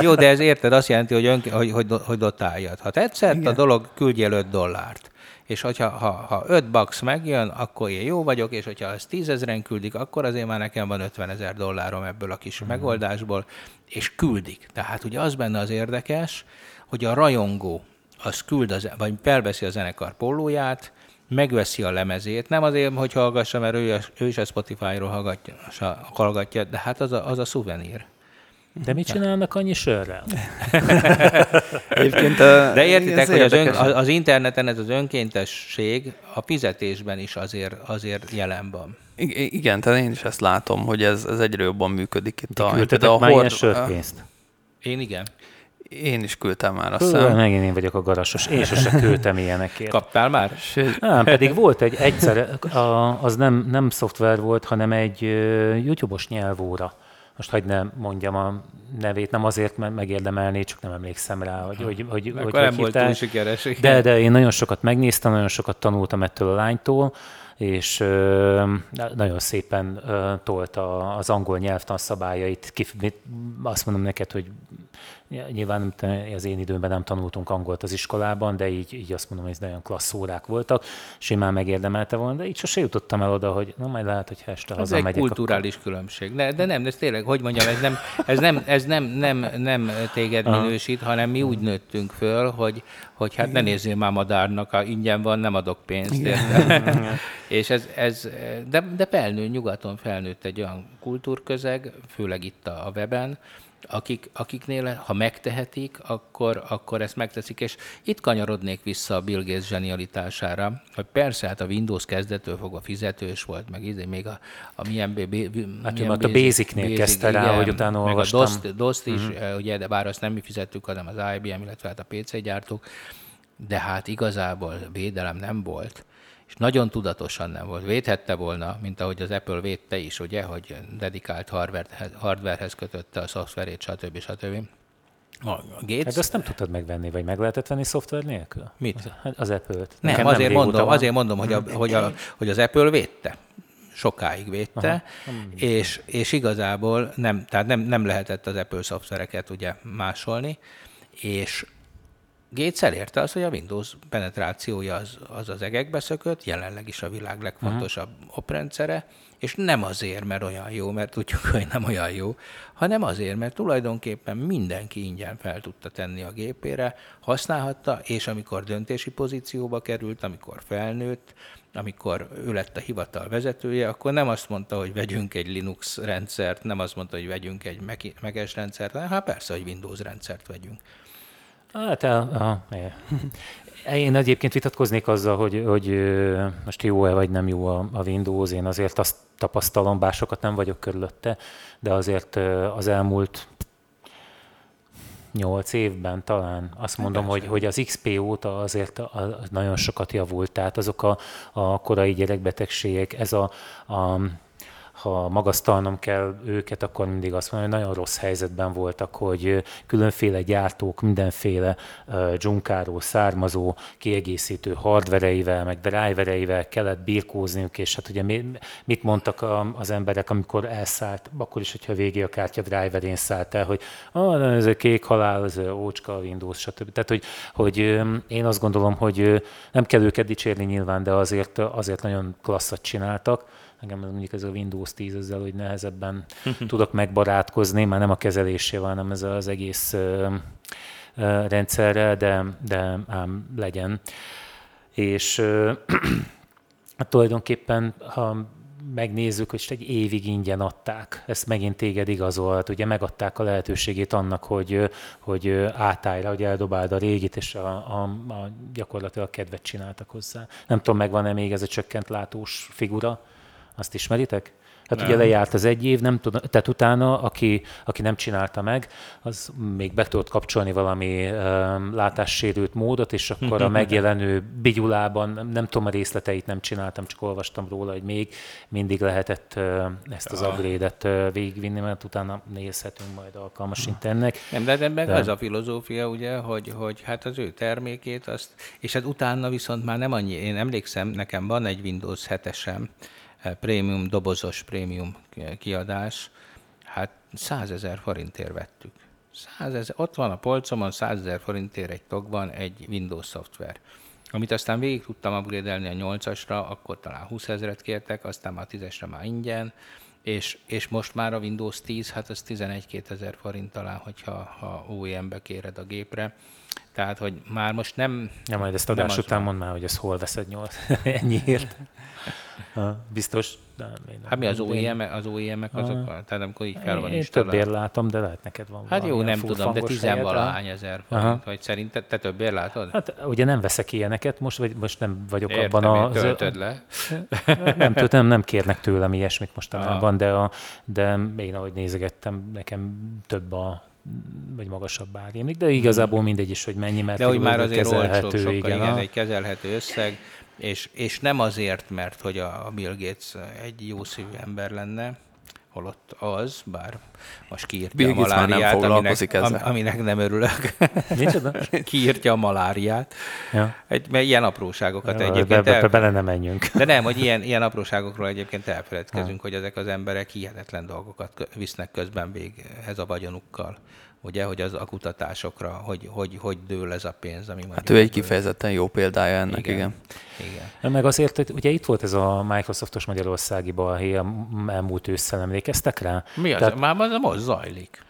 Jó, de ez érted, azt jelenti, hogy, ön, hogy, hogy, hogy dotáljad. Ha tetszett a dolog, küldjél 5 dollárt és hogyha ha, ha 5 bucks megjön, akkor én jó vagyok, és hogyha ezt tízezeren küldik, akkor azért már nekem van 50 ezer dollárom ebből a kis uh-huh. megoldásból, és küldik. Tehát ugye az benne az érdekes, hogy a rajongó az küld, az, vagy felveszi a zenekar pólóját, megveszi a lemezét, nem azért, hogy hallgassa, mert ő, ő is a Spotify-ról hallgatja, hallgatja, de hát az a, az a szuvenír. De mit csinálnak annyi sörrel? Egyébként, De értitek, hogy az, ön, az interneten ez az önkéntesség a fizetésben is azért, azért jelen van. I- igen, tehát én is ezt látom, hogy ez, ez egyre jobban működik itt. De a, a már hord... ilyen sörpénzt? Én igen. Én is küldtem már, azt hiszem. megint én vagyok a garasos. Én sose küldtem ilyenekért. Kaptál már? Sőt, Nem, pedig volt egy egyszer, a, az nem, nem szoftver volt, hanem egy YouTube-os nyelvóra. Most hagyd ne mondjam a nevét, nem azért, mert megérdemelné, csak nem emlékszem rá, hogy hogy, hogy, hogy, Akkor hogy nem volt túl sikeres. igen. De, de én nagyon sokat megnéztem, nagyon sokat tanultam ettől a lánytól, és ö, nagyon szépen ö, tolta az angol nyelvtan szabályait. Kif, mit- azt mondom neked, hogy nyilván az én időmben nem tanultunk angolt az iskolában, de így, így azt mondom, hogy ez nagyon klassz órák voltak, simán megérdemelte volna, de így sose jutottam el oda, hogy na majd lehet, hogy este Ez egy hazamegyek, kulturális különbség. De, de nem, ez tényleg, hogy mondjam, ez nem, ez nem, ez nem, nem, nem téged minősít, hanem mi úgy nőttünk föl, hogy, hogy hát ne nézzél már madárnak, ha ingyen van, nem adok pénzt. És ez, ez de, de felnő, nyugaton felnőtt egy olyan kultúrközeg, főleg itt a weben, akik, akiknél, ha megtehetik, akkor, akkor ezt megteszik, és itt kanyarodnék vissza a Bill Gates zsenialitására, hogy persze, hát a Windows kezdettől fogva fizetős volt, meg izé, még a, a milyen, b, b, Hát milyen a Basicnél kezdte rá, hogy utána meg olvastam. a DOS-t, DOS-t is, uh-huh. ugye, de bár azt nem mi fizettük, hanem az IBM, illetve hát a PC gyártók, de hát igazából védelem nem volt. És nagyon tudatosan nem volt. Védhette volna, mint ahogy az Apple védte is, ugye, hogy dedikált hardwarehez, hardwarehez kötötte a szoftverét, stb. stb. A Gates, Hát azt nem tudtad megvenni, vagy meg lehetett venni szoftver nélkül? Mit? Az, hát az Apple-t. nem, Nekem azért, régóta mondom, van. azért mondom, hogy, a, hogy, a, hogy az Apple védte. Sokáig védte, és, és igazából nem, tehát nem, nem lehetett az Apple szoftvereket ugye másolni, és Gates elérte azt, hogy a Windows penetrációja az az, az egekbe szökött, jelenleg is a világ legfontosabb oprendszere, és nem azért, mert olyan jó, mert tudjuk, hogy nem olyan jó, hanem azért, mert tulajdonképpen mindenki ingyen fel tudta tenni a gépére, használhatta, és amikor döntési pozícióba került, amikor felnőtt, amikor ő lett a hivatal vezetője, akkor nem azt mondta, hogy vegyünk egy Linux rendszert, nem azt mondta, hogy vegyünk egy Mac- Mac-es rendszert, hát persze, hogy Windows rendszert vegyünk. Hát, aha, igen. Én egyébként vitatkoznék azzal, hogy, hogy most jó-e vagy nem jó a, a Windows. Én azért azt tapasztalom, bár sokat nem vagyok körülötte, de azért az elmúlt nyolc évben talán azt mondom, hogy, hogy az XP óta azért a, a, nagyon sokat javult. Tehát azok a, a korai gyerekbetegségek, ez a, a ha magasztalnom kell őket, akkor mindig azt mondom, hogy nagyon rossz helyzetben voltak, hogy különféle gyártók, mindenféle uh, dzsunkáró, származó, kiegészítő hardvereivel, meg drivereivel kellett birkózniuk, és hát ugye mi- mit mondtak az emberek, amikor elszállt, akkor is, hogyha végé a kártya driverén szállt el, hogy ah, ez a kék halál, ez a ócska, Windows, stb. Tehát, hogy, hogy én azt gondolom, hogy nem kell őket dicsérni nyilván, de azért, azért nagyon klasszat csináltak. Ez mondjuk ez a Windows 10 ezzel, hogy nehezebben tudok megbarátkozni, már nem a kezelésével, hanem ez az egész ö, rendszerrel, de, de ám legyen. És ö, hát tulajdonképpen, ha megnézzük, hogy egy évig ingyen adták, ezt megint téged igazolt, ugye megadták a lehetőségét annak, hogy, hogy átállj rá, hogy eldobáld a régit, és a, a, a gyakorlatilag kedvet csináltak hozzá. Nem tudom, megvan-e még ez a csökkent látós figura, azt ismeritek? Hát ugye lejárt az egy év, nem tudom, tehát utána, aki, aki nem csinálta meg, az még be tudott kapcsolni valami um, látássérült módot, és akkor a megjelenő bigyulában, nem, nem tudom a részleteit nem csináltam, csak olvastam róla, hogy még mindig lehetett uh, ezt az upgrade-et uh, végigvinni, mert utána nézhetünk majd alkalmas internet. Nem, de, de meg De- az a filozófia, ugye, hogy, hogy hát az ő termékét, azt, és hát utána viszont már nem annyi, én emlékszem, nekem van egy Windows 7-esem, eh, prémium, dobozos prémium kiadás, hát 100 ezer forintért vettük. 100 ezer, ott van a polcomon 100 ezer forintért egy tagban egy Windows szoftver. Amit aztán végig tudtam upgrade a 8-asra, akkor talán 20 ezeret kértek, aztán már a 10-esre már ingyen, és, és most már a Windows 10, hát az 11-2 ezer forint talán, hogyha ha OEM-be kéred a gépre. Tehát, hogy már most nem... Ja, majd ezt adás után mondd már, hogy ezt hol veszed nyolc ennyiért. Ha, Biztos. De nem- Hát mi az én- OEM-ek, az OEM-ek azok, tehát amikor így fel van Én többért látom, de lehet neked van Hát jó, nem tudom, de tizenvalahány ezer forint, vagy szerinted te többért látod? Hát ugye nem veszek ilyeneket most, vagy most nem vagyok Értem, abban a... töltöd le. nem, tudom, nem kérnek tőlem ilyesmit mostanában, de, a, de én ahogy nézegettem, nekem több a vagy magasabb árjémlik, de igazából mindegy is, hogy mennyi, mert De hogy már azért kezelhető, olcsóbb, sokkal, igen, igen egy kezelhető összeg, és, és nem azért, mert hogy a a Bill Gates egy jó szívű ember lenne, holott az, bár most kiírtja Bill a maláriát, aminek, am, aminek nem örülök. Micsoda? kiírtja a maláriát. Ja. Egy, mert ilyen apróságokat Be, egyébként be, be, el, bele nem menjünk. de nem, hogy ilyen, ilyen apróságokról egyébként elfeledkezünk, hogy ezek az emberek hihetetlen dolgokat visznek közben véghez a vagyonukkal. Ugye, hogy az a kutatásokra, hogy, hogy, hogy dől ez a pénz, ami mondjuk... Hát ő egy kifejezetten jó példája ennek, igen. igen. igen. Meg azért, hogy ugye itt volt ez a Microsoftos Magyarországi balhé a elmúlt ősszel, emlékeztek rá? Mi az? Tehát- Tehát, már az most zajlik.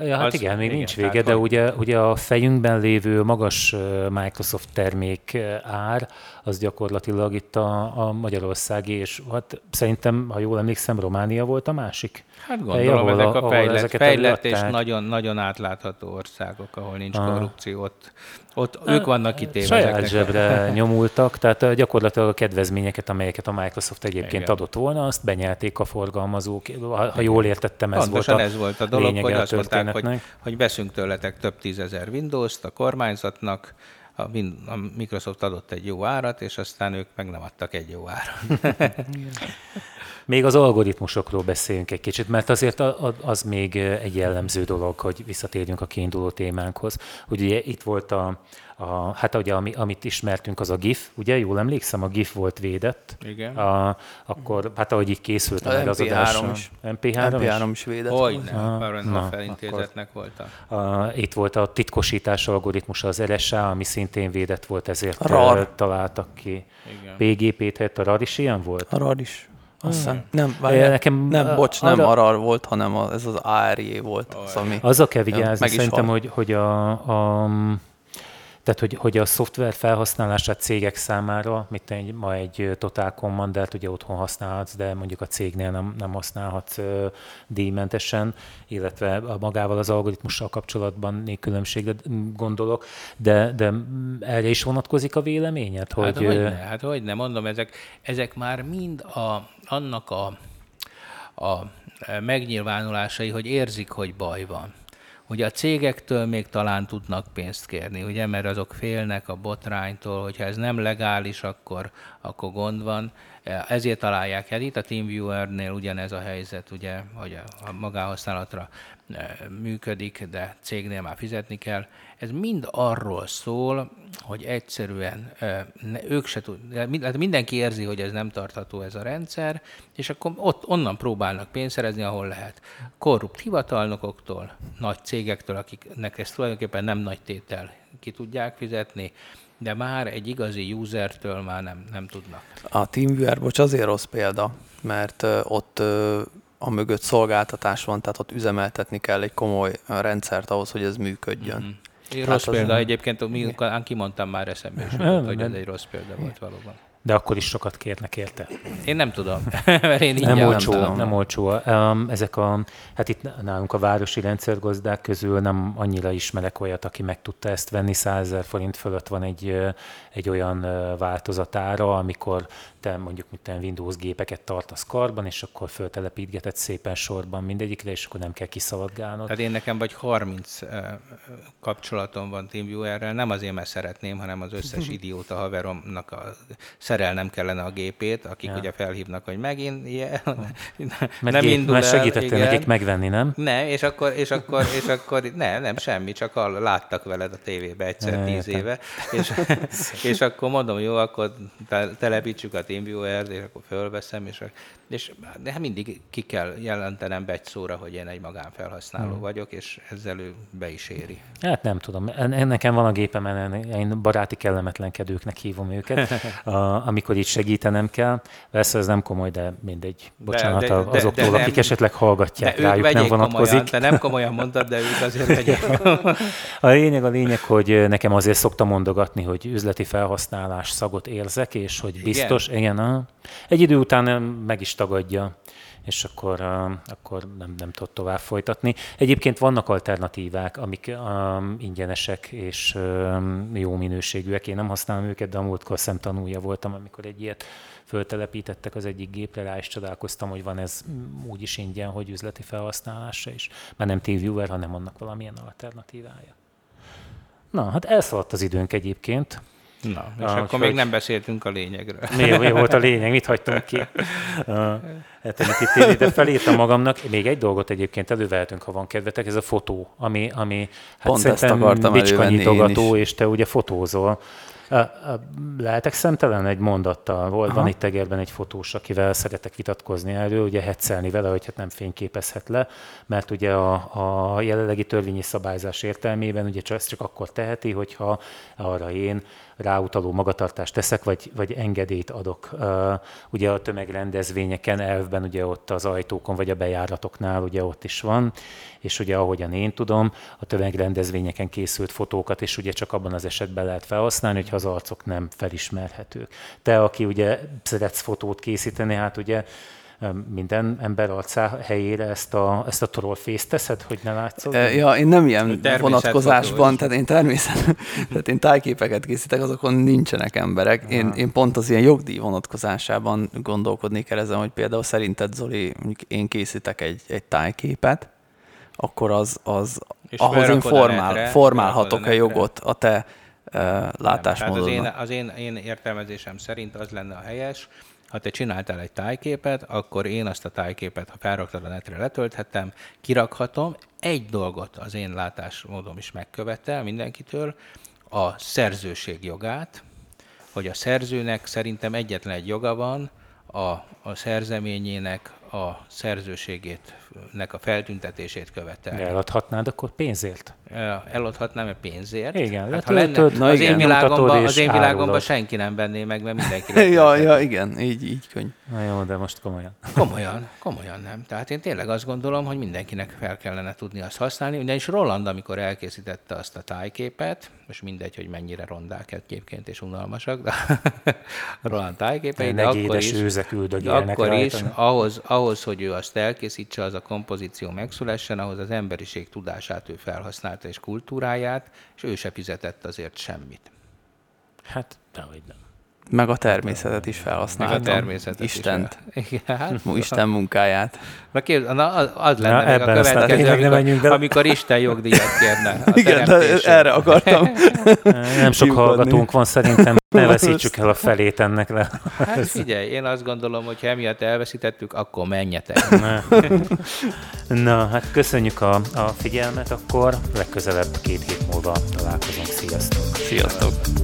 Ja, hát Az- igen, még igen, nincs tehát vége, de hogy- ugye, ugye a fejünkben lévő magas Microsoft termék ár, az gyakorlatilag itt a, a magyarországi, és hát szerintem, ha jól emlékszem, Románia volt a másik. Hát hely, gondolom, ahol ezek a fejlett, fejlett és nagyon, nagyon átlátható országok, ahol nincs Ah. korrupció, ott, ott ők vannak kitéve Saját zsebre nyomultak, tehát gyakorlatilag a kedvezményeket, amelyeket a Microsoft egyébként Igen. adott volna, azt benyelték a forgalmazók. Ha, ha jól értettem, ez Pontosan volt a ez volt a dolog, hogy a azt mondták, hogy, hogy veszünk tőletek több tízezer Windows-t a kormányzatnak, a, a Microsoft adott egy jó árat, és aztán ők meg nem adtak egy jó árat. Még az algoritmusokról beszéljünk egy kicsit, mert azért a- a- az még egy jellemző dolog, hogy visszatérjünk a kiinduló témánkhoz. Hogy ugye itt volt a, a hát ugye ami, amit ismertünk, az a GIF, ugye jól emlékszem, a GIF volt védett. Igen. A, akkor, hát ahogy így készült A meg az MP3 adás. is. MP3, MP3 is? is védett. Hogy nem, Parental na, felintézetnek volt a... A, itt volt a titkosítás algoritmusa, az RSA, ami szintén védett volt, ezért A RAR. találtak ki. Igen. PGP-t helyett a RAR is ilyen volt? A RAR is. Azt hiszem. Nem, várjál, nekem, nem, bocs, nem arra- a RAR volt, hanem a, ez az ARJ volt. Az, ami, Azzal kell Ja, vigyázni, meg is szerintem, hogy, hogy a, a tehát, hogy, hogy a szoftver felhasználását cégek számára, mint egy, ma egy Total Commandert ugye otthon használhatsz, de mondjuk a cégnél nem, nem használhatsz ö, díjmentesen, illetve a magával az algoritmussal kapcsolatban még különbségre gondolok, de, de mm, erre is vonatkozik a véleményed? Hát Hogy, hogy ö, ne, hát hogy ne, mondom, ezek, ezek már mind a, annak a, a megnyilvánulásai, hogy érzik, hogy baj van. Ugye a cégektől még talán tudnak pénzt kérni, ugye, mert azok félnek a botránytól, hogyha ez nem legális, akkor, akkor gond van. Ezért találják el itt a TeamViewer-nél ugyanez a helyzet, ugye, hogy a, a magáhasználatra eh, működik, de cégnél már fizetni kell. Ez mind arról szól, hogy egyszerűen ők se tud, hát mindenki érzi, hogy ez nem tartható ez a rendszer, és akkor ott onnan próbálnak pénzt szerezni, ahol lehet. Korrupt hivatalnokoktól, nagy cégektől, akiknek ez tulajdonképpen nem nagy tétel, ki tudják fizetni, de már egy igazi usertől már nem, nem tudnak. A TeamViewer, bocs, azért rossz példa, mert ott a mögött szolgáltatás van, tehát ott üzemeltetni kell egy komoly rendszert ahhoz, hogy ez működjön. Mm. Rossz Hát példa egyébként, miután kimondtam már eszembe is, Nem, hogy ez nem. egy rossz példa volt valóban. De akkor is sokat kérnek érte. Én nem tudom, mert én így Nem nem olcsó, tudom. nem olcsó. Um, ezek a, hát itt nálunk a városi rendszergazdák közül nem annyira ismerek olyat, aki meg tudta ezt venni. 100 ezer forint fölött van egy, egy olyan változatára, amikor te mondjuk mit te Windows gépeket tartasz karban, és akkor föltelepítgeted szépen sorban mindegyikre, és akkor nem kell kiszaladgálnod. Tehát én nekem vagy 30 eh, kapcsolatom van TeamViewer-rel, nem azért, mert szeretném, hanem az összes idióta haveromnak a, szerelnem kellene a gépét, akik Ja. ugye felhívnak, hogy megint ilyen, mert, nem gép, indul mert el, segítettél igen. nekik megvenni, nem? Nem, és akkor, és akkor, és akkor nem, nem semmi, csak hall- láttak veled a tévébe egyszer Ja, tíz éve, és, és akkor mondom, jó, akkor te- telepítsük a TeamViewer-t, és akkor fölveszem, és, és de hát mindig ki kell jelentenem egy szóra, hogy én egy magánfelhasználó Hmm. vagyok, és ezzel ő be is éri. Hát nem tudom. Nekem van a gépemen, én baráti kellemetlenkedőknek hívom őket, a, amikor így segítenem kell. Persze ez nem komoly, de mindegy. Bocsánat de- de, de- de, azoktól, de nem- akik esetleg hallgatják, De rájuk nem vonatkozik. komolyan, te nem komolyan mondtad, de ők azért vegyék. A lényeg a lényeg, hogy nekem azért szoktam mondogatni, hogy üzleti felhasználás szagot érzek, és hogy biztos, igen, igen aha. egy idő után meg is tagadja és akkor, akkor nem, nem tudott tovább folytatni. Egyébként vannak alternatívák, amik um, ingyenesek és um, jó minőségűek. Én nem használom őket, de a múltkor szemtanúja voltam, amikor egy ilyet föltelepítettek az egyik gépre, rá is csodálkoztam, hogy van ez úgy is ingyen, hogy üzleti felhasználásra is, mert nem TeamViewer, hanem annak valamilyen alternatívája. Na, hát elszaladt az időnk egyébként. Na, és ah, akkor még nem beszéltünk a lényegről. Mi, mi volt a lényeg? Mit hagytunk ki? Hát, itt de felírtam magamnak. Még egy dolgot egyébként elővehetünk, ha van kedvetek, ez a fotó, ami, ami hát Pont szerintem bicskanyitogató, és te ugye fotózol. Lehetek szemtelen egy mondattal? Volt, van itt Egerben egy fotós, akivel szeretek vitatkozni erről, ugye hetszelni vele, hogy hát nem fényképezhet le, mert ugye a, a jelenlegi törvényi szabályzás értelmében ugye csak, ezt csak akkor teheti, hogyha arra én ráutaló magatartást teszek, vagy, vagy engedélyt adok. Ugye a tömegrendezvényeken elvben ugye ott az ajtókon, vagy a bejáratoknál ugye ott is van, és ugye ahogyan én tudom, a tömegrendezvényeken készült fotókat is ugye csak abban az esetben lehet felhasználni, hogyha az arcok nem felismerhetők. Te, aki ugye szeretsz fotót készíteni, hát ugye minden ember arcá helyére ezt a, ezt a trollface teszed, hogy ne látszod? Ja, én nem ilyen vonatkozásban, tehát én természet, tehát én tájképeket készítek, azokon nincsenek emberek. Én, én pont az ilyen jogdíj vonatkozásában gondolkodnék el ezen, hogy például szerinted Zoli, én készítek egy, egy tájképet, akkor az, az ahhoz én formál, formálhatok-e jogot a te látásmódodnak? az, én, az én, én értelmezésem szerint az lenne a helyes, ha te csináltál egy tájképet, akkor én azt a tájképet, ha felraktad a netre, letölthetem, kirakhatom. Egy dolgot az én látásmódom is megkövetel mindenkitől, a szerzőség jogát, hogy a szerzőnek szerintem egyetlen egy joga van, a, a szerzeményének a szerzőségét nek a feltüntetését követelni. Eladhatnád akkor pénzért? Eladhatnám -e pénzért? Igen, hát, ha lenne, na az, igen, én világomban, az én világomban senki nem venné meg, mert mindenki ja, ja, igen, így, így könyv. Na jó, de most komolyan. Komolyan, komolyan nem. Tehát én tényleg azt gondolom, hogy mindenkinek fel kellene tudni azt használni, ugyanis Roland, amikor elkészítette azt a tájképet, most mindegy, hogy mennyire rondák egyébként és unalmasak, de Roland tájképei, de, de akkor is, de akkor is ahhoz, ahhoz, hogy ő azt elkészítse, az a kompozíció megszülessen, ahhoz az emberiség tudását ő felhasználta és kultúráját, és ő se fizetett azért semmit. Hát, dehogy nem. Meg a természetet is felhasználta. Meg a természetet Istent. Is fel... hát, Isten munkáját. Na, kép, na az lenne na, meg a következő, amikor, de... amikor Isten jogdíjat kérne. A Igen, de erre akartam. Nem sok hallgatónk van szerintem, ne veszítsük el a felét ennek le. Hát figyelj, én azt gondolom, hogy ha emiatt elveszítettük, akkor menjetek. Na, na hát köszönjük a, a figyelmet, akkor legközelebb két hét múlva találkozunk. Sziasztok! Sziasztok!